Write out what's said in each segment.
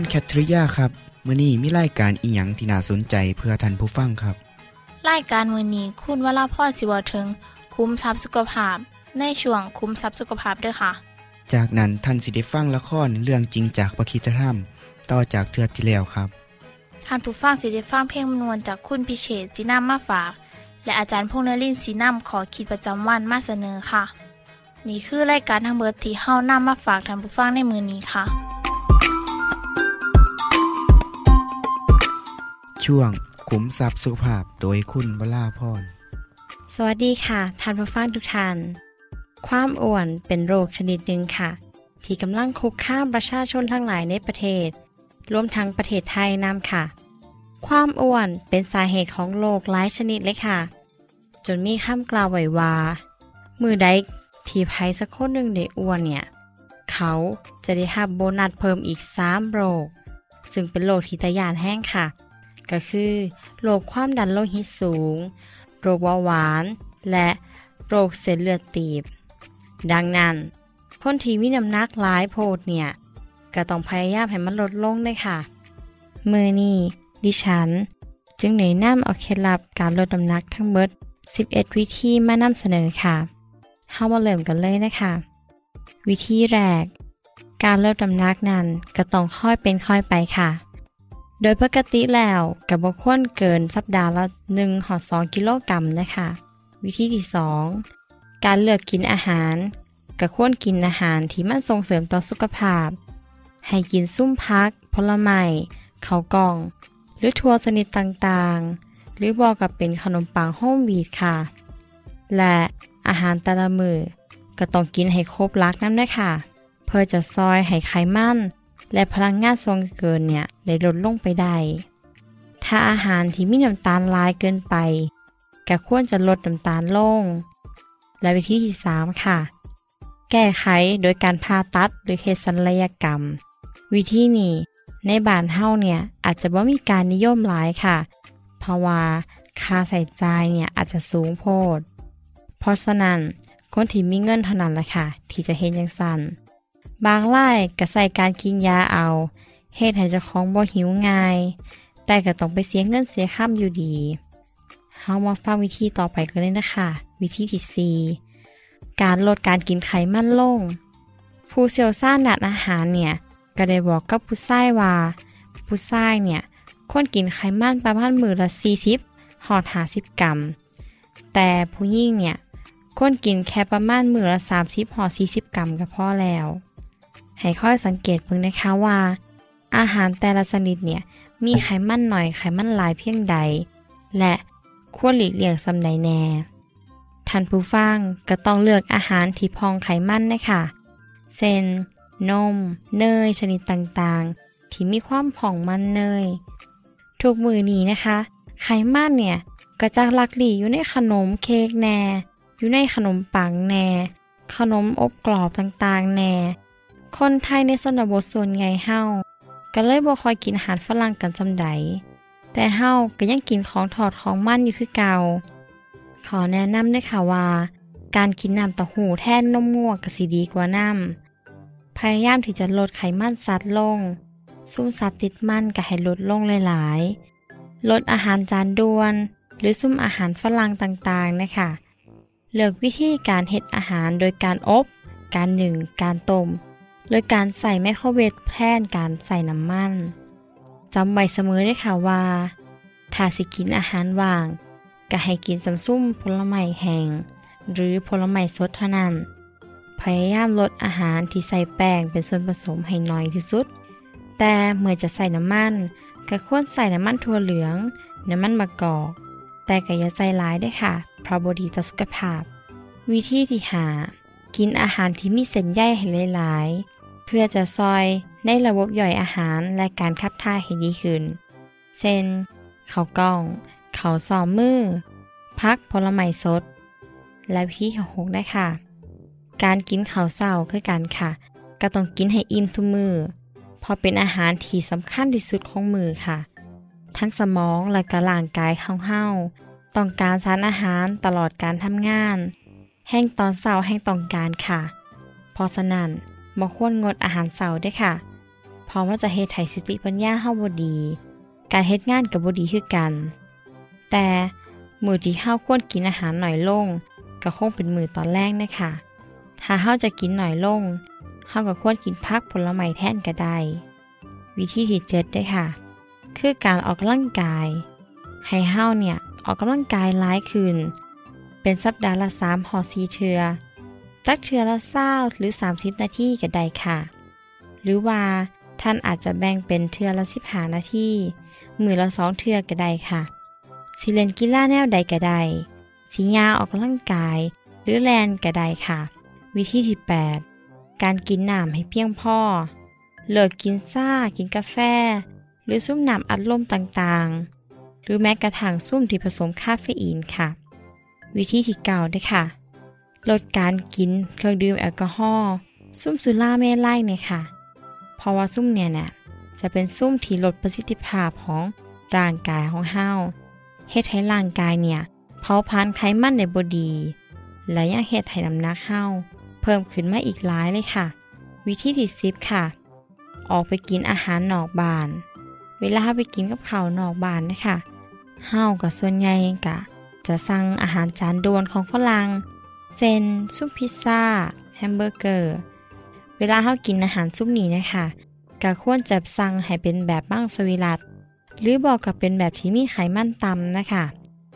คุณแคทริยาครับมื้อนี้มีรายการอีหยังที่น่าสนใจเพื่อท่านผู้ฟังครับรายการมือนี้คุณวราพ่อสิวถึง คุ้มทรัพย์สุขภาพ ในช่วงคุ้มทรัพย์สุขภาพด้วยค่ะ จากนั้นท่านสิได้ฟังละครเรื่องจริงจากประคีตธรรม ต่อจากเทือกที่แล้วครับท่านผู้ฟังสิได้ฟังเพลงมนวนจากคุณพิเชษจีนัมมาฝาก และอาจารย์พงษ์นรินทร์สีนัมขอขีดประจำวันมาเสนอค่ะ นี่คือรายการทางเบอร์ที่เฮ้านํมาฝากท่านผู้ฟังในมือนี้ค่ะ ช่วงขุมทรัพย์สุภาพโดยคุณวราพรสวัสดีค่ะท่านผู้ฟังทุกท่าน ความอ้วนเป็นโรคชนิดหนึ่งค่ะ ที่กำลังคุกคามประชาชนทั้งหลายในประเทศ รวมทั้งประเทศไทยนำค่ะ ความอ้วนเป็นสาเหตุของโรคหลายชนิดเลยค่ะ จนมีคำกล่าวไว้ว่า มือใดที่ภัยสักคนหนึ่งได้อ้วนเนี่ย เขาจะได้รับโบนัสเพิ่มอีก3โรคซึ่งเป็นโรคที่ตะยานแห้งค่ะ ก็คือโรคความดันโลหิตสูง โรคเบาหวาน และโรคเส้นเลือดตีบ ดังนั้น คนที่มีน้ำหนักหลายโพดเนี่ย ก็ต้องพยายามให้มันลดลงเลยค่ะ มือนี้ดิฉัน จึงเหนื่อยน้ำเอาเคล็ดลับการลดน้ำหนักทั้งหมด11 วิธีมานำเสนอค่ะเข้ามาเริ่มกันเลยนะคะ วิธีแรก การลดน้ำหนักนั้นก็ต้องค่อยเป็นค่อยไปค่ะ โดยปกติแล้วกับบควรเกินสัปดาห์ละ1หอ2กิโลกรัมนะคะ วิธีที่ 2 การเลือกกินอาหารก็ควรกินอาหารที่มันส่งเสริมต่อสุขภาพ ให้กินซุ้มพัก ผลไม้ข้าวกล่อง หรือทัวชนิดต่างๆ หรือบอกกับเป็นขนมปังโฮมวีดค่ะ และอาหารแต่ละมือก็ต้องกินให้ครบลักน้ำด้วยค่ะ เพื่อจะซอยให้ไขมัน และพลังงานส่วนเกินเนี่ยได้ลดลงไปได้ ถ้าอาหารที่มีน้ำตาลลายเกินไปก็ควรจะลดน้ำตาลลง และวิธีที่ 3 ค่ะ แก้ไขโดยการผ่าตัดหรือเฮสัลยกรรม วิธีนี้ในบ้านเฮาเนี่ยอาจจะบ่มีการนิยมหลายค่ะ เพราะว่าค่าใส่ใจเนี่ยอาจจะสูงโพด เพราะฉะนั้นคนที่มีเงินเท่านั้นแหละค่ะ ที่จะเห็นอย่างสั้น บางรายก็ใส่การกินยาเอาเหตุให้เจ้าของบ่หิวง่าย แต่ก็ต้องไปเสียเงินเสียค่ำอยู่ดีเฮามาฟังวิธีต่อไปกันเลยนะคะ วิธีที่ 4 การลดการกินไขมันลง ผู้เชี่ยวชาญด้านอาหารเนี่ย ก็ได้บอกกับผู้ชายว่า ผู้ชายเนี่ยควรกินไขมันประมาณมือละ 40หอด50กรัม แต่ผู้หญิงเนี่ยควรกินแค่ประมาณมือละ 30หอด40 กรัมก็พอแล้ว ให้ค่อยสังเกตเพิ่งนะคะว่า อาหารแต่ละชนิดเนี่ยมีไขมันหน่อยไขมันหลายเพียงใด และควรหลีกเลี่ยงสำใดแน่ท่านผู้ฟังก็ต้องเลือกอาหารที่พองไขมันนะคะเช่นนม เนย ชนิดต่างๆ ที่มีความผ่องมันเนย ทุกมือนี้นะคะ ไขมันเนี่ยก็จะหลักหลีอยู่ในขนมเค้กแน่ อยู่ในขนมปังแน่ ขนมอบกรอบต่างๆ แน่ คนไทยในชนบทส่วนใหญ่เฮาก็เลยบ่คอยกินอาหารฝรั่งกันซำใด แต่เฮาก็ยังกินของถอดของมั่นอยู่คือเก่า ขอแนะนำด้วยค่ะว่า การกินน้ำเต้าหู้แทนนมงัวก็สิดีกว่าน้ำพยายามที่จะลดไขมันสัตว์ลง ซุ้มสัตว์ติดมันก็ให้ลดลงหลายๆลดอาหารจานด่วน หรือซุ้มอาหารฝรั่งต่างๆนะคะเลือกวิธีการเฮ็ดอาหารโดยการอบ การหนึ่ง การต้ม โดยการใส่ไมโครเวฟแทนการใส่น้ำมันจำไว้เสมอได้ค่ะว่าถ้าสิกินอาหารว่างก็ให้กินสำซุ่มผลไม้แห้งหรือผลไม้สดเท่านั้น พยายามลดอาหารที่ใส่แป้งเป็นส่วนผสมให้น้อยที่สุด แต่เมื่อจะใส่น้ำมันก็ควรใส่น้ำมันถั่วเหลือง น้ำมันมะกอก แต่ก็อย่าใส่หลายได้ค่ะ เพราะบดีต่อสุขภาพ วิธีที่หา กินอาหารที่มีเส้นใยให้หลาย เพื่อจะซอยในระบบย่อยอาหารและการขับถ่ายให้ดีขึ้น เช่นข้าวกล้องข้าวซอมมือ พักผลไม้สด และวิธีที่หกได้ค่ะ การกินข้าวเศร้าคือกันค่ะ ก็ต้องกินให้อิ่มทุกมือพราะเป็นอาหารที่สำคัญที่สุดของมือค่ะ ทั้งสมองและกระร่างกายเของเฮาต้องการสารอาหารตลอดการทำงาน แห้งตอนเศร้าแห้งต้องการค่ะ เพราะฉะนั้น บ่ควรงดอาหารเสาร์ได้ค่ะ เพราะว่าจะเฮ็ดให้สติปัญญาเฮาบ่ดี การเฮ็ดงานกับบ่ดีคือกัน แต่มือที่เฮาควรกินอาหารหน่อยลง ก็คงเป็นมือตอนแรกนะคะถ้าเฮาจะกินหน่อยลงเฮาก็ควรกินพักผลไม้แทนก็ได้ วิธีที่เจ็ดได้ค่ะ คือการออกกำลังกาย ให้เฮาเนี่ยออกกำลังกายหลายคืน เป็นสัปดาห์ละสามหอสีเทือ จักเทือละเศร้าหรือ 30 นาทีก็ได้ค่ะ หรือว่าท่านอาจจะแบ่งเป็นเทือละสิบหานาทีมือละสองเทือก็ได้ค่ะสิเล่นกีฬาแนวใดก็ได้สียาออกกำลังกาย หรือแลนก็ได้ค่ะ วิธีที่ 8 การกินน้ำให้เพียงพอเลิกกินซ่า กินกาแฟ หรือซุ่มน้ำอัดลมต่างๆ หรือแม้กระทั่งซุ่มที่ผสมคาเฟอีนค่ะ วิธีที่เก่าด้ค่ะ ลดการกินเครื่องดื่มแอลกอฮอล์ซุ่มสุราเมลัยเนี่ยค่ะ เพราะว่าซุ่มเนี่ยเนี่ยจะเป็นซุ่มที่ลดประสิทธิภาพของร่างกายของเฮาเฮ็ดให้ร่างกายเนี่ยเผาผลาญไขมันในบอดี และยังเฮ็ดให้น้ำหนักเฮาเพิ่มขึ้นมาอีกหลายเลยค่ะ วิธีที่สิบค่ะ ออกไปกินอาหารนอกบ้าน เวลาไปกินกับเขานอกบ้านนะคะเฮากับส่วนใหญ่กะ จะสั่งอาหารจานด่วนของฝรั่ง เช่นซุปพิซซ่า แฮมเบอร์เกอร์ เวลาเฮากินอาหารซุปนี้นะคะก็ควรจะสั่งให้เป็นแบบบ้างสวิรัตหรือบอกกับเป็นแบบที่มีไขมันต่ำนะคะ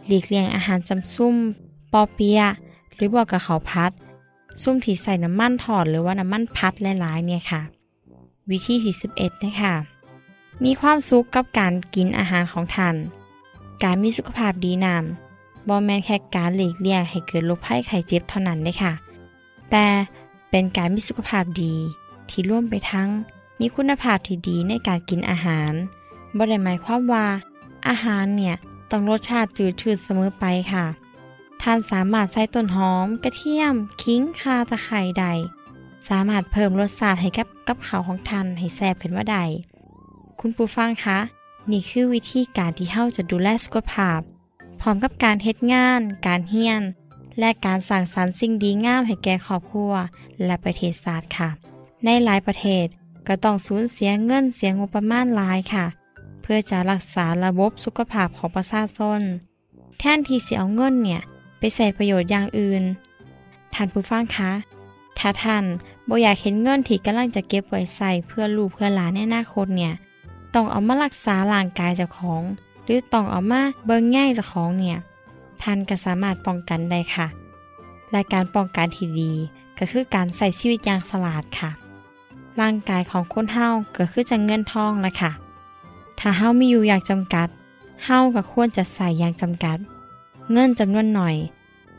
หลีกเลี่ยงอาหารจำซุ่มปอเปียะหรือบอกกับเขาพัด ซุ่มที่ใส่น้ำมันถอดหรือว่าน้ำมันพัดหลายๆเนี่ยค่ะ วิธีที่11นะคะมีความสุขกับการกินอาหารของท่าน การมีสุขภาพดีนำ บอแมนแค่การหลีกเลี่ยงให้เกิดโรคภัยไข้เจ็บเท่านั้นเลยค่ะ แต่เป็นการมีสุขภาพดี ที่ร่วมไปทั้งมีคุณภาพที่ดีในการกินอาหารบ่ได้หมายความว่า อาหารเนี่ยต้องรสชาติจืดชืดเสมอไปค่ะท่านสามารถใส่ต้นหอม กระเทียม ขิงคาตะไคร้ใด สามารถเพิ่มรสชาติให้กับกับข้าวของท่านให้แซ่บขึ้นว่าใด คุณผู้ฟังคะ นี่คือวิธีการที่เฮาจะดูแลสุขภาพ พร้อมกับการเฮ็ดงาน การเฮียน และการสั่งสรรค์สิ่งดีงามให้แก่ครอบครัว และประเทศศาสตร์ค่ะ ในหลายประเทศก็ต้องสูญเสียเงินเสียงบประมาณหลายค่ะ เพื่อจะรักษาระบบสุขภาพของประชาชนแทนที่เสิเอาเงินเนี่ยไปใส่ประโยชน์อย่างอื่น ท่านผู้ฟังคะถ้าท่านบ่อยากเห็นเงินที่กำลังจะเก็บไว้ใส่เพื่อลูกเพื่อหลานในอนาคตเนี่ย ต้องเอามารักษาร่างกายเจ้าของ หรือต้องเอามาเบิ่งง่เจ้าของเนี่ยท่านก็สามารถป้องกันได้ค่ะ และการป้องกันที่ดีก็คือการใส่ชีวิตอย่างฉลาดค่ะ ร่างกายของคนเฮาก็คือจะเงินทองละค่ะ ถ้าเฮามีอยู่อย่างจำกัดเฮาก็ควรจะใส่อย่างจำกัด เงินจำนวนหน่อย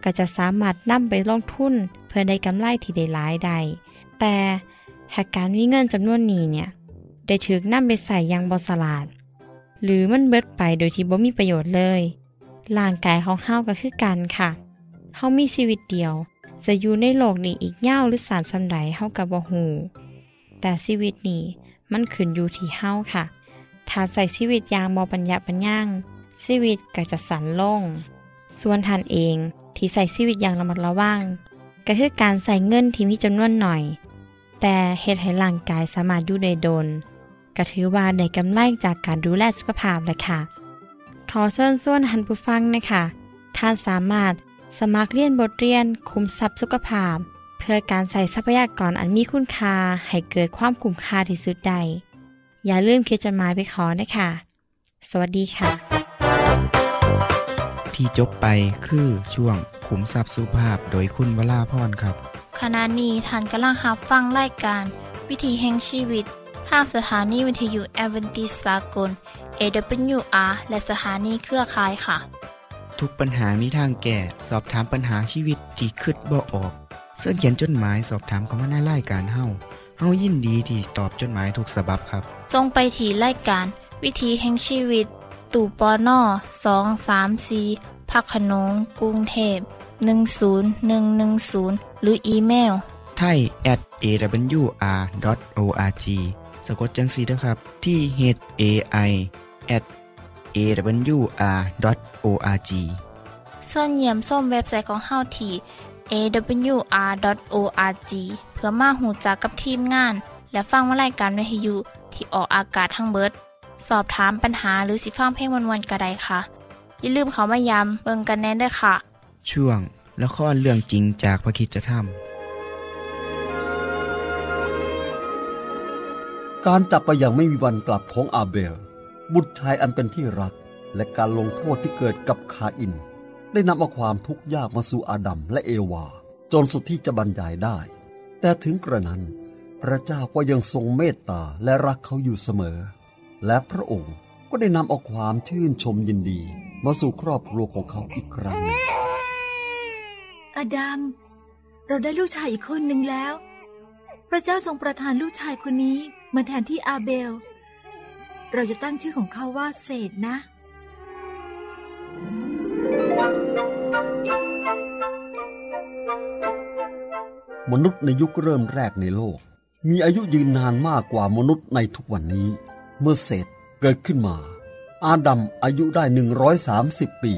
ก็จะสามารถนำไปลงทุนเพื่อได้กำไรที่ได้หลายได้แต่หากการมีเงินจำนวนนี้เนี่ย ได้ถูกนำไปใส่อย่างบสลาด หรือมันเบิดไปโดยที่บ่มีประโยชน์เลยร่างกายของเฮาก็คือกันค่ะเฮามีชีวิตเดียว จะอยู่ในโลกนี้อีกยาวหรือสารสำใดเฮากับบ่ฮูแต่ชีวิตนี้มันขึ้นอยู่ที่เฮาค่ะ ถ้าใส่ชีวิตอย่างบ่ปัญญาปัญญังชีวิตก็จะสั่นลง ส่วนท่านเองที่ใส่ชีวิตอย่างระมัดระวังก็คือการใส่เงินที่มีจำนวนหน่อย แต่เฮ็ดให้ร่างกายสามารถอยู่ได้โดน ก็ถือว่าได้กำไรจากการดูแลสุขภาพแหละค่ะ ขอเชิญส่วนทันผู้ฟังนะคะท่านสามารถสมัครเรียนบทเรียนคุมทรัพย์สุขภาพ เพื่อการใส่ทรัพยากรอันมีคุณค่าให้เกิดความคุ้มค่าที่สุดใด อย่าลืมเขียนจดหมายไปขอนะคะ สวัสดีค่ะ ที่จบไปคือช่วงขุมทรัพย์สุภาพโดยคุณวราพรครับ ขณะนี้ท่านกำลังรับฟังรายการ วิธีแห่งชีวิต ทางสถานีวิทยุแอเวนติสากล AWR และสถานีเครือข่ายค่ะ ทุกปัญหามีทางแก้ สอบถามปัญหาชีวิตที่คืดบ่ออกเสื้อเขียนจดหมายสอบถามเขามาในรายการเฮาเฮายินดีที่ตอบจดหมายถูกสาบับครับทรงไปถีรายการ วิธีแห่งชีวิต ตู่ปอน่อสองสามสีพักขนงกรุงเทพ10110 หรืออีเมลไทย at awr.org สะกดจังสีนะครับ ที่ h a i at awr.org ส่วนเยี่ยมส้มเว็บไซต์ของเฮาที่ awr.org เพื่อมาหูจักกับทีมงาน และฟังวารายการวิทยุที่ออกอากาศทั้งเบิด สอบถามปัญหาหรือสิฟังเพลงวันๆกระไดค่ะ อย่าลืมเขามายามเบิงกันแน่นด้วยค่ะ ช่วงละครเรื่องจริงจากพระคิดจะท การจับไปอย่างไม่มีวันกลับของอาเบล บุตรชายอันเป็นที่รัก และการลงโทษที่เกิดกับคาอิน ได้นำเอาความทุกข์ยากมาสู่อาดัมและเอวา จนสุดที่จะบรรยายได้ แต่ถึงกระนั้น พระเจ้าก็ยังทรงเมตตาและรักเขาอยู่เสมอ และพระองค์ก็ได้นำเอาความชื่นชมยินดี มาสู่ครอบครัวของเขาอีกครั้งหนึ่งอดัม เราได้ลูกชายอีกคนหนึ่งแล้ว พระเจ้าทรงประทานลูกชายคนนี้ มาแทนที่อาเบล เราจะตั้งชื่อของเขาว่าเศษนะ มนุษย์ในยุคเริ่มแรกในโลก มีอายุยืนนานมากกว่ามนุษย์ในทุกวันนี้ เมื่อเศษเกิดขึ้นมา อาดัมอายุได้ 130 ปี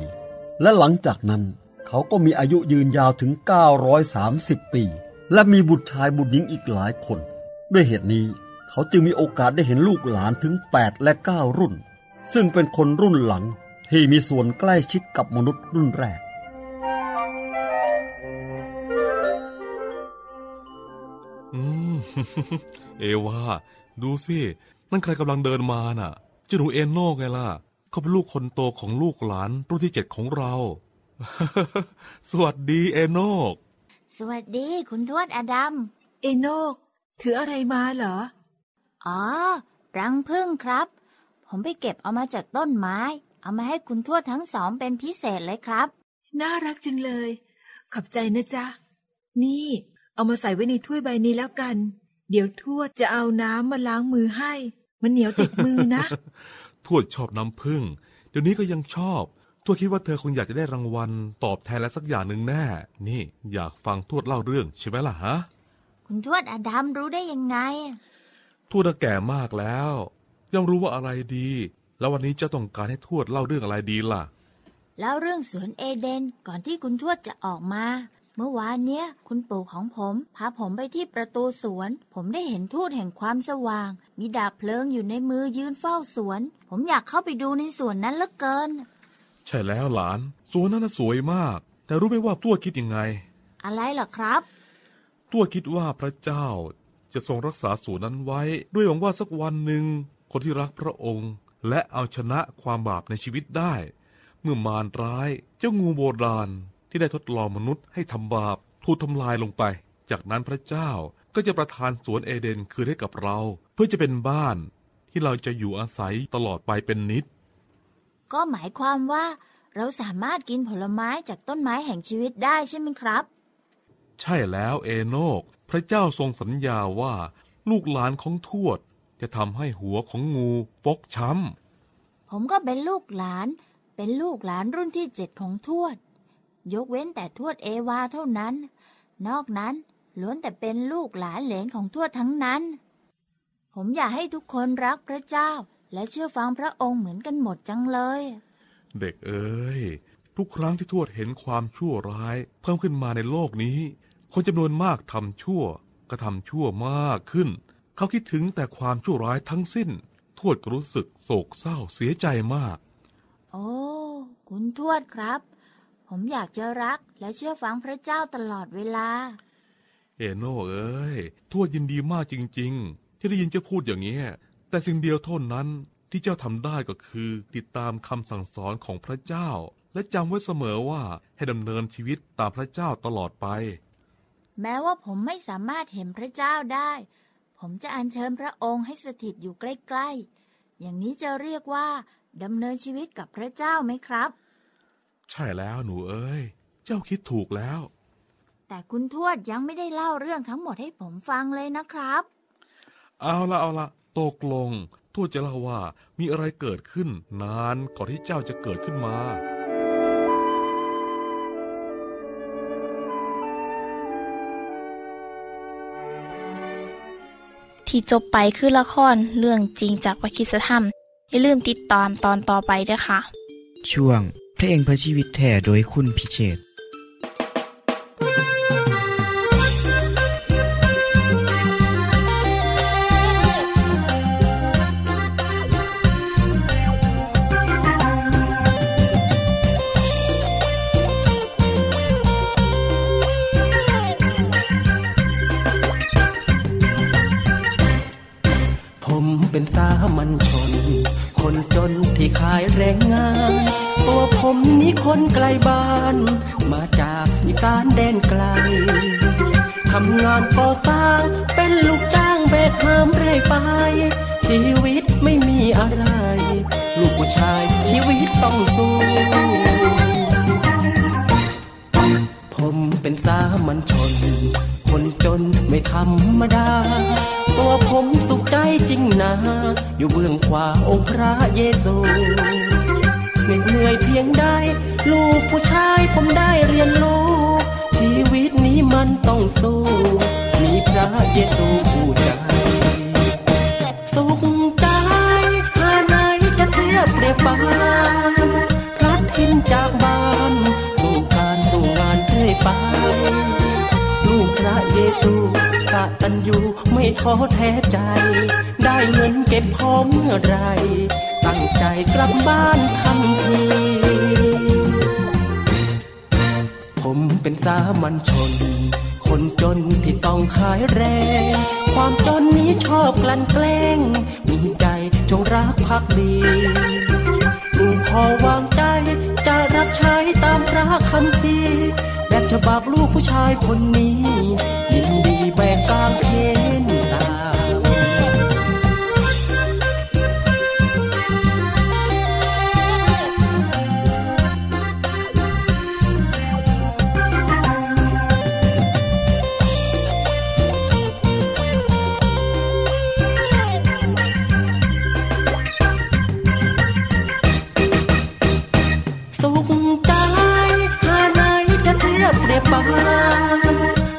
และหลังจากนั้นเขาก็มีอายุยืนยาวถึง 930 ปี และมีบุตรชายบุตรหญิงอีกหลายคน ด้วยเหตุนี้ เขาจึงมีโอกาสได้เห็นลูกหลานถึง 8 และ 9 รุ่น ซึ่งเป็นคนรุ่นหลังที่มีส่วนใกล้ชิดกับมนุษย์รุ่นแรก อืม เอวาดูสิ นั่นใครกำลังเดินมาน่ะเจ้าหนูเอนโน่ไงล่ะ เขาเป็นลูกคนโตของลูกหลานรุ่นที่เจ็ดของเรา สวัสดีเอนโน่สวัสดีคุณทวดอดัม เอโนก ถืออะไรมาเหรอ อ๋อ รังผึ้งครับ ผมไปเก็บเอามาจากต้นไม้ เอามาให้คุณทวดทั้งสองเป็นพิเศษเลยครับ น่ารักจังเลย ขอบใจนะจ๊ะ นี่ เอามาใส่ไว้ในถ้วยใบนี้แล้วกัน เดี๋ยวทวดจะเอาน้ำมาล้างมือให้ มันเหนียวติดมือนะ ทวดชอบน้ำผึ้งเดี๋ยวนี้ก็ยังชอบทวดคิดว่าเธอคงอยากจะได้รางวัล ตอบแทนอะไรสักอย่างหนึ่งแน่ นี่ อยากฟังทวดเล่าเรื่องใช่ไหมล่ะฮะ คุณทวดอดัมรู้ได้ยังไง ทวดน่ะแก่มากแล้ว ย่อมรู้ว่าอะไรดี แล้ววันนี้เจ้าต้องการให้ทวดเล่าเรื่องอะไรดีล่ะ แล้วเรื่องสวนเอเดนก่อนที่คุณทวดจะออกมา เมื่อวานเนี้ย คุณปู่ของผมพาผมไปที่ประตูสวน ผมได้เห็นทูตแห่งความสว่าง มีดาบเพลิงอยู่ในมือยืนเฝ้าสวน ผมอยากเข้าไปดูในสวนนั้นเหลือเกิน ใช่แล้วหลาน สวนนั้นน่ะสวยมาก แต่รู้ไหมว่าทวดคิดยังไง อะไรล่ะครับ ตัวคิดว่าพระเจ้า จะทรงรักษาสวนนั้นไว้ ด้วยหวังว่าสักวันหนึ่งคนที่รักพระองค์ และเอาชนะความบาปในชีวิตได้ เมื่อมารร้ายเจ้างูโบราณที่ได้ทดลองมนุษย์ให้ทำบาปถูกทำลายลงไป จากนั้นพระเจ้าก็จะประทานสวนเอเดนคืนให้กับเรา เพื่อจะเป็นบ้านที่เราจะอยู่อาศัยตลอดไปเป็นนิด ก็หมายความว่า เราสามารถกินผลไม้จากต้นไม้แห่งชีวิตได้ใช่ไหมครับ ใช่แล้วเอโนก พระเจ้าทรงสัญญาว่าลูกหลานของทวด จะทำให้หัวของงูฟกช้ำ ผมก็เป็นลูกหลาน เป็นลูกหลานรุ่นที่เจ็ดของทวด ยกเว้นแต่ทวดเอวาเท่านั้น นอกนั้นล้วนแต่เป็นลูกหลานเหลนของทวดทั้งนั้น ผมอยากให้ทุกคนรักพระเจ้าและเชื่อฟังพระองค์เหมือนกันหมดจังเลย เด็กเอ้ยทุกครั้งที่ทวดเห็นความชั่วร้าย เพิ่มขึ้นมาในโลกนี้ คนจำนวนมากทำชั่วก็ทำชั่วมากขึ้น เขาคิดถึงแต่ความชั่วร้ายทั้งสิ้น ทวดก็รู้สึกโศกเศร้าเสียใจมาก โอ้ คุณทวดครับ ผมอยากจะรักและเชื่อฟังพระเจ้าตลอดเวลา เอโน่เอ้ย ทวดยินดีมากจริง ๆ ที่ได้ยินเจ้าพูดอย่างนี้ยแต่สิ่งเดียวเท่านั้นที่เจ้าทำได้ก็คือติดตามคำสั่งสอนของพระเจ้า และจำไว้เสมอว่าให้ดำเนินชีวิตตามพระเจ้าตลอดไป แม้ว่าผมไม่สามารถเห็นพระเจ้าได้ ผมจะอัญเชิญพระองค์ให้สถิตอยู่ใกล้ๆ อย่างนี้จะเรียกว่าดำเนินชีวิตกับพระเจ้าไหมครับ ใช่แล้วหนูเอ้ย เจ้าคิดถูกแล้ว แต่คุณทวดยังไม่ได้เล่าเรื่องทั้งหมดให้ผมฟังเลยนะครับ เอาละเอาละตกลงทวดจะเล่าว่ามีอะไรเกิดขึ้นนานก่อนที่เจ้าจะเกิดขึ้นมา ที่จบไปคือละครเรื่องจริงจากวิคิสธรรม อย่าลืมติดตามตอนต่อไปด้วยค่ะ ช่วงเพลงเพื่อชีวิตแท่โดยคุณพิเชษ ผมนี่คนไกลบ้าน มาจากอีสานแดนไกล ทำงานก่อสร้างเป็นลูกจ้างแบกหามเรื่อยไป ชีวิตไม่มีอะไร ลูกผู้ชายชีวิตต้องสู้ผมเป็นสามัญชน คนจนไม่ธรรมดา ตัวผมสุขใจจริงนะ อยู่เบื้องขวาองค์พระเยซู เหน็ดเหนื่อยเพียงใดลูกผู้ชายผมได้เรียนรู้ชีวิตนี้มันต้องสู้มีพระเยซูผู้ใจสุขใจหาไหนจะเทียบเปรียบปานพลัดทิ้นจากบ้านสู่การสู่งานเรื่อยไปลูกพระเยซูกะตันอยู่ไม่ท้อแท้ใจ ได้เงินเก็บพอเมื่อไร ตั้งใจกลับบ้านทันที ผมเป็นสามัญชน คนจนที่ต้องขายแรง ความจนนี้ชอบกลั่นแกล้ง มีใจจงรักภักดีลูกขอวางใจ จะรับใช้ตามพระคำพีแบบฉบับลูกผู้ชายคนนี้ ยินดีแบกกางเขน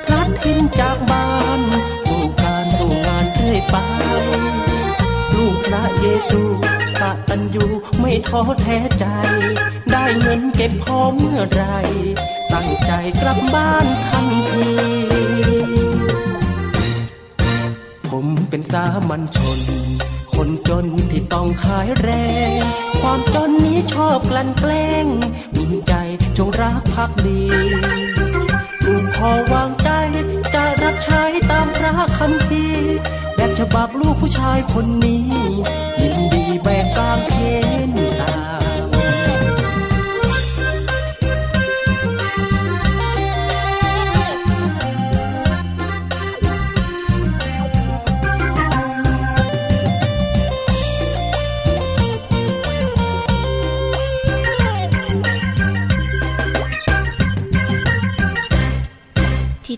พลัดทิ้นจากบ้านสู่การสู่งานเรื่อยไปลูกพระเยซูกะตันอยู่ไม่ท้อแท้ใจ ได้เงินเก็บพอเมื่อไร ตั้งใจกลับบ้านทันทีผมเป็นสามัญชน คนจนที่ต้องขายแรง ความจนนี้ชอบกลั่นแกล้ง มีใจจงรักภักดี พอวางใจ จะรับใช้ตามพระคำพีแบบฉบับลูกผู้ชายคนนี้ยินดีแบกกางเขน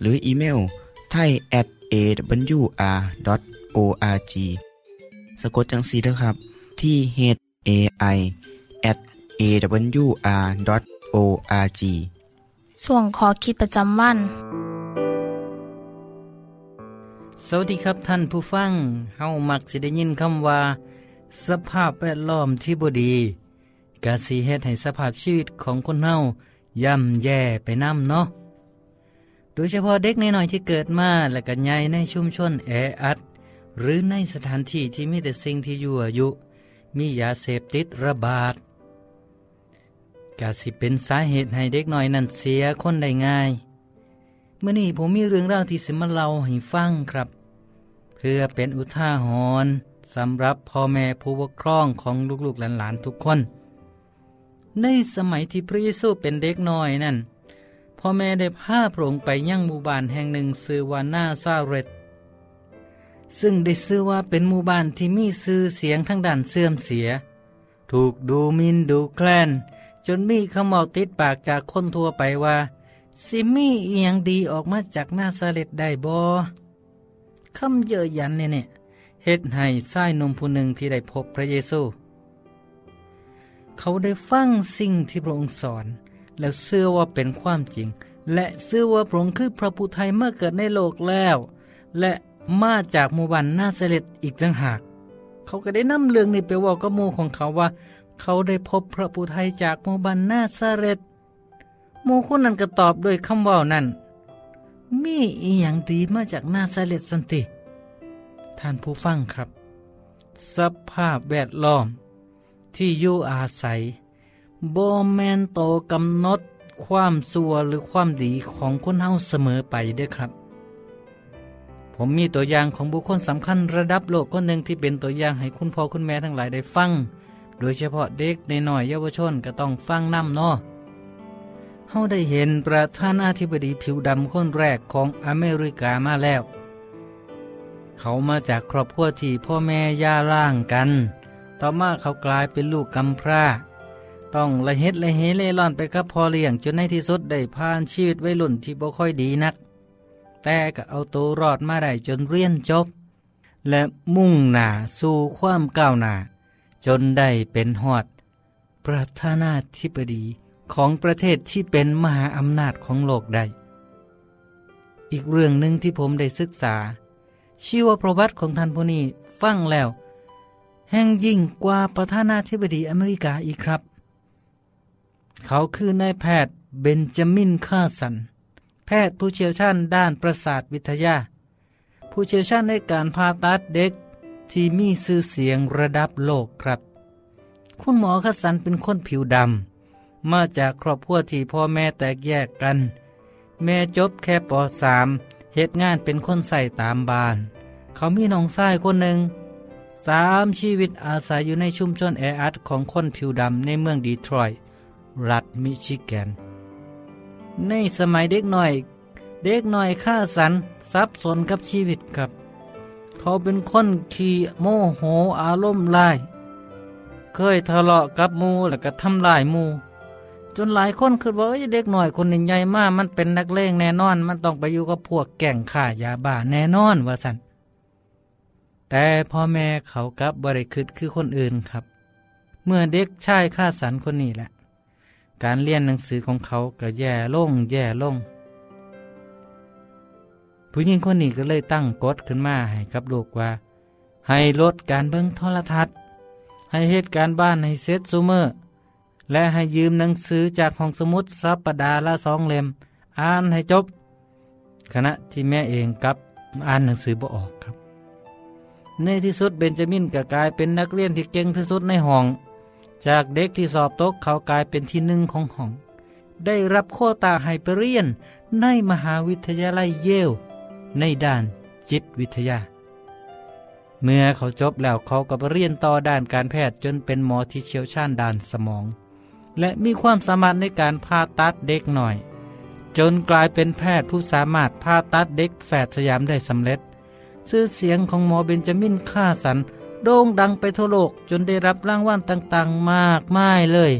หรืออีเมลไทย at awr.org สะกดจังสีนะครับ ที่ h a i at awr.org ส่วนขอคิดประจำวัน สวัสดีครับท่านผู้ฟัง เฮามักสิได้ยินคำว่า สภาพแวดล้อมที่บ่ดีกาสีเฮ็ดให้สภาพชีวิตของคนเฮาย่ำแย่ไปนำเนาะ โดยเฉพาะเด็กน้อยที่เกิดมาและก็ใหญ่ในชุมชนแออัด หรือในสถานที่ที่มีแต่สิ่งที่ยั่วยุ มียาเสพติดระบาดกาสิเป็นสาเหตุให้เด็กน้อยนั้นเสียคนได้ง่าย เมื่อนี้ผมมีเรื่องราวที่สิมาเล่าให้ฟังครับ เพื่อเป็นอุทาหรณ์สำหรับพ่อแม่ผู้ปกครองของลูกๆหลานๆทุกคน ในสมัยที่พระเยซูเป็นเด็กน้อยนั่น พ่อแม่ได้พาพระองค์ไปยังหมู่บ้านแห่งหนึ่งชื่อว่านาซาเรตซึ่งได้ชื่อว่าเป็นหมู่บ้านที่มีชื่อเสียงทั้งด้านเสื่อมเสีย ถูกดูมินดูแคลน จนมีคำเอาติดปากจากคนทั่วไปว่าซิมีเอียงดีออกมาจากนาซาเรตได้บ่คำเยอะยันเนี่ยเนี่ยเฮ็ดให้ชายนมผู้หนึ่งที่ได้พบพระเยซู เขาได้ฟังสิ่งที่พระองค์สอน แล้วเชื่อว่าเป็นความจริง และเชื่อว่าพระองค์คือพระผู้ไทยเมื่อเกิดในโลกแล้ว และมาจากหมู่บ้านนาซาเรตอีกต่างหาก เขาก็ได้นำเรื่องนี้ไปว่ากับหมู่ของเขาว่า เขาได้พบพระผู้ไทยจากหมู่บ้านนาซาเรตหมู่คนนั้นก็ตอบด้วยคำว่านั้น มีอีหยังดีมาจากนาซาเรตสันติ ท่านผู้ฟังครับ สภาพแวดล้อมที่อยู่อาศัย บแมนโตกำหนดความสัวหรือความดีของคนเฮาเสมอไปเด้อครับ ผมมีตัวอย่างของบุคคลสำคัญระดับโลกคนหนึ่งที่เป็นตัวอย่างให้คุณพ่อคุณแม่ทั้งหลายได้ฟัง โดยเฉพาะเด็กในหน่อยเยาวชนก็ต้องฟังน้ำเนาะเฮาได้เห็นประธานาธิบดีผิวดำคนแรกของอเมริกามาแล้ว เขามาจากครอบครัวที่พ่อแม่ย่าร่างกัน ต่อมาเขากลายเป็นลูกกำพร้า ต้องละเฮ็ดละเฮเล่ร่อนไปกับพอเลี้ยงจนในที่สุดได้ผ่านชีวิตวัยรุ่นที่บ่ค่อยดีนัก แต่ก็เอาตัวรอดมาได้จนเรียนจบ และมุ่งหน้าสู่ความก้าวหน้าจนได้เป็นฮอด ประธานาธิบดีของประเทศที่เป็นมหาอำนาจของโลกได้ อีกเรื่องหนึ่งที่ผมได้ศึกษา ชีวประวัติของท่านผู้นี้ฟังแล้ว แห่งยิ่งกว่าประธานาธิบดีอเมริกาอีกครับ เขาคือนายแพทย์เบนจามินคาสัน แพทย์ผู้เชี่ยวชาญด้านประสาทวิทยา ผู้เชี่ยวชาญในการผ่าตัดเด็กที่มีชื่อเสียงระดับโลกครับ คุณหมอคาสันเป็นคนผิวดำ มาจากครอบครัวที่พ่อแม่แตกแยกกัน แม่จบแค่ป .3 เหตุงานเป็นคนใส่ตามบาน เขามีน้องชายคนหนึ่งสามชีวิตอาศัยอยู่ในชุมชนแออัดของคนผิวดำในเมืองดีทรอยต์ รัฐมิชิแกน ในสมัยเด็กหน่อย เด็กหน่อยฆ่าสันซับสนกับชีวิตครับ เขาเป็นคนขี้โมโหอารมณ์ลาย เคยทะเลาะกับมูแล้วก็ทำลายมู จนหลายคนคิดว่าเด็กหน่อยคนหนึ่งใหญ่มากมันเป็นนักเลงแน่นอน มันต้องไปอยู่กับพวกแก่งข่ายาบ้าแน่นอนว่าสันแต่พ่อแม่เขากับบริคืดคือคนอื่นครับ เมื่อเด็กชายฆ่าสันคนนี้แหละ การเรียนหนังสือของเขาก็แย่ลงแย่ลง ผู้หญิงคนนี้ก็เลยตั้งกฎขึ้นมาให้กับลูกว่า ให้ลดการเบิ่งโทรทัศน์ ให้เหตุการบ้านให้เซตซูเมอร์ และให้ยืมหนังสือจากห้องสมุดสัปปดาห์ละสองเล่ม อ่านให้จบ ขณะที่แม่เองกับอ่านหนังสือบ่ออกครับ ในที่สุดเบนจามินก็กลายเป็นนักเรียนที่เก่งที่สุดในห้อง จากเด็กที่สอบตกเขากลายเป็นที่หนึ่งของห้อง ได้รับโคตาให้ไปเรียนในมหาวิทยาลัยเยล ในด้านจิตวิทยา เมื่อเขาจบแล้วเขาก็ไปเรียนต่อด้านการแพทย์จนเป็นหมอที่เชี่ยวชาญด้านสมอง และมีความสามารถในการผ่าตัดเด็กหน่อย จนกลายเป็นแพทย์ผู้สามารถผ่าตัดเด็กแฝดสยามได้สำเร็จ ชื่อเสียงของหมอเบนจามินค่าสัน โด่งดังไปทั่วโลกจนได้รับรางวัลต่างๆ มากมายเลย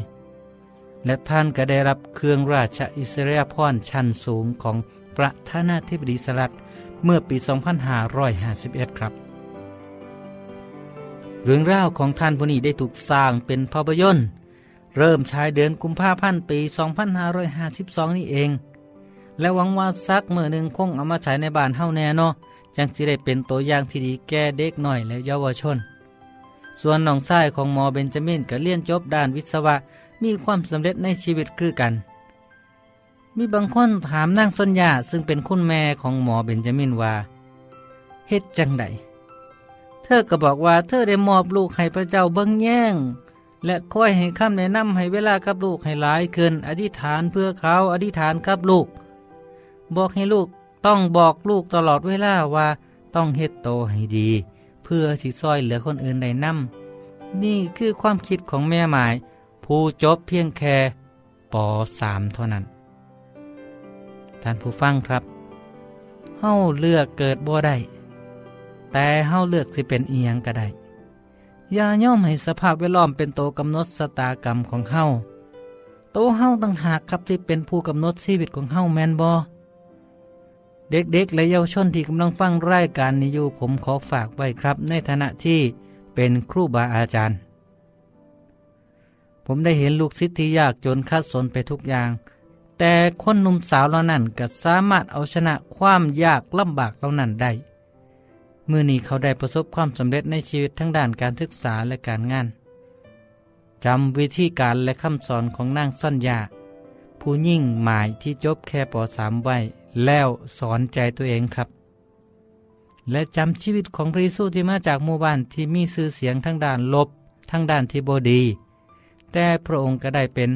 และท่านก็ได้รับเครื่องราชอิสริยาภรณ์ชั้นสูงของประธานาธิบดีสหรัฐเมื่อปี 2551 ครับ เรื่องราวของท่านผู้นี้ได้ถูกสร้างเป็นภาพยนตร์เริ่มฉายเดือนกุมภาพันธ์ปี 2552 นี่เอง และหวังว่าสักเมื่อหนึ่งคงเอามาฉายในบ้านเฮ้าแน่เนอจังสิได้เป็นตัวอย่างที่ดีแก่เด็กหน่อยและเยาวชน ส่วนน้องชายของหมอเบนจามินก็เรียนจบด้านวิศวะ มีความสำเร็จในชีวิตคือกัน มีบางคนถามนางสัญญาซึ่งเป็นคุณแม่ของหมอเบนจามินว่าเฮ็ดจังไดเธอก็บอกว่าเธอได้มอบลูกให้พระเจ้าเบิ้งแย่ง และคอยให้คำแนะนำให้เวลากับลูกให้หลายขึ้นอธิษฐานเพื่อเขาอธิษฐานกับลูก บอกให้ลูกต้องบอกลูกตลอดเวลาว่าต้องเฮ็ดโตให้ดี เพื่อสิซอยเหลือคนอื่นได้ำนี่คือความคิดของแม่หมาย ผู้จบเพียงแค่ป .3 เท่านั้น ท่านผู้ฟังครับเฮาเลือกเกิดบ่ได้ แต่เฮาเลือกสิเป็นเอียงก็ได้อย่าย่อมให้สภาพแวดล้อมเป็นโตกำหนดสตากรรมของเฮาโตเฮาต่างหากครับที่เป็นผู้กำหนดชีวิตของเฮาแมนบอ เด็กๆ และเยาวชนที่กำลังฟังรายการนี้อยู่ผมขอฝากไว้ครับ ในฐานะที่เป็นครูบาอาจารย์ ผมได้เห็นลูกศิษย์ที่ยากจนคัดสนไปทุกอย่าง แต่คนหนุ่มสาวเหล่านั้นก็สามารถเอาชนะความยากลำบากเหล่านั้นได้เมื่อนี้เขาได้ประสบความสำเร็จในชีวิตทั้งด้านการศึกษาและการงานจำวิธีการและคำสอนของนางสัญญาผู้ยิ่งหมายที่จบแค่ป .3 ไว้ แล้วสอนใจตัวเองครับ และจำชีวิตของพระเยซูที่มาจากหมู่บ้านที่มีชื่อเสียงทั้งด้านลบ ทั้งด้านที่บดี แต่พระองค์ก็ได้เป็น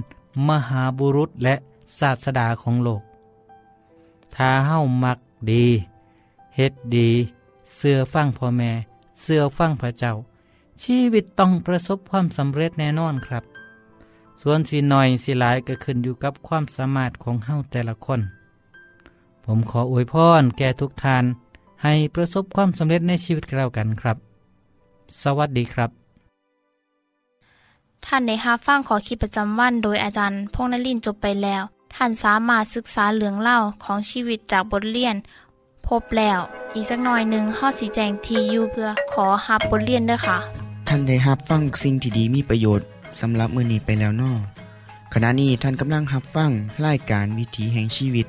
มหาบุรุษและศาสดาของโลก ถ้าเฮ้ามักดีเฮ็ดดีเสื้อฟั่งพ่อแม่เสื้อฟั่งพระเจ้า ชีวิตต้องประสบความสำเร็จแน่นอนครับ ส่วนสีหน่อยสีหลายก็ขึ้นอยู่กับความสามารถของเฮ้าแต่ละคน ผมขออวยพรแก่ทุกท่าน ให้ประสบความสำเร็จในชีวิตเรากันครับ สวัสดีครับ ท่านในฮับฟั่งขอคิดประจำวันโดยอาจารย์พงนลินจบไปแล้ว ท่านสามารถศึกษาเหลืองเล่าของชีวิตจากบทเรียน พบแล้ว อีกสักหน่อยหนึ่งข้อสีแจงทียูเพื่อขอฮับบทเรียนด้วยค่ะ ท่านได้รับฟังสิ่งที่ดีมีประโยชน์สำหรับมื้อนี้ไปแล้วนอขณะนี้ท่านกำลังรับฟังรายการวิถีแห่งชีวิต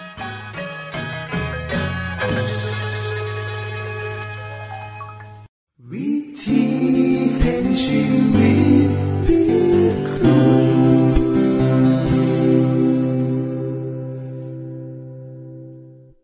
you be.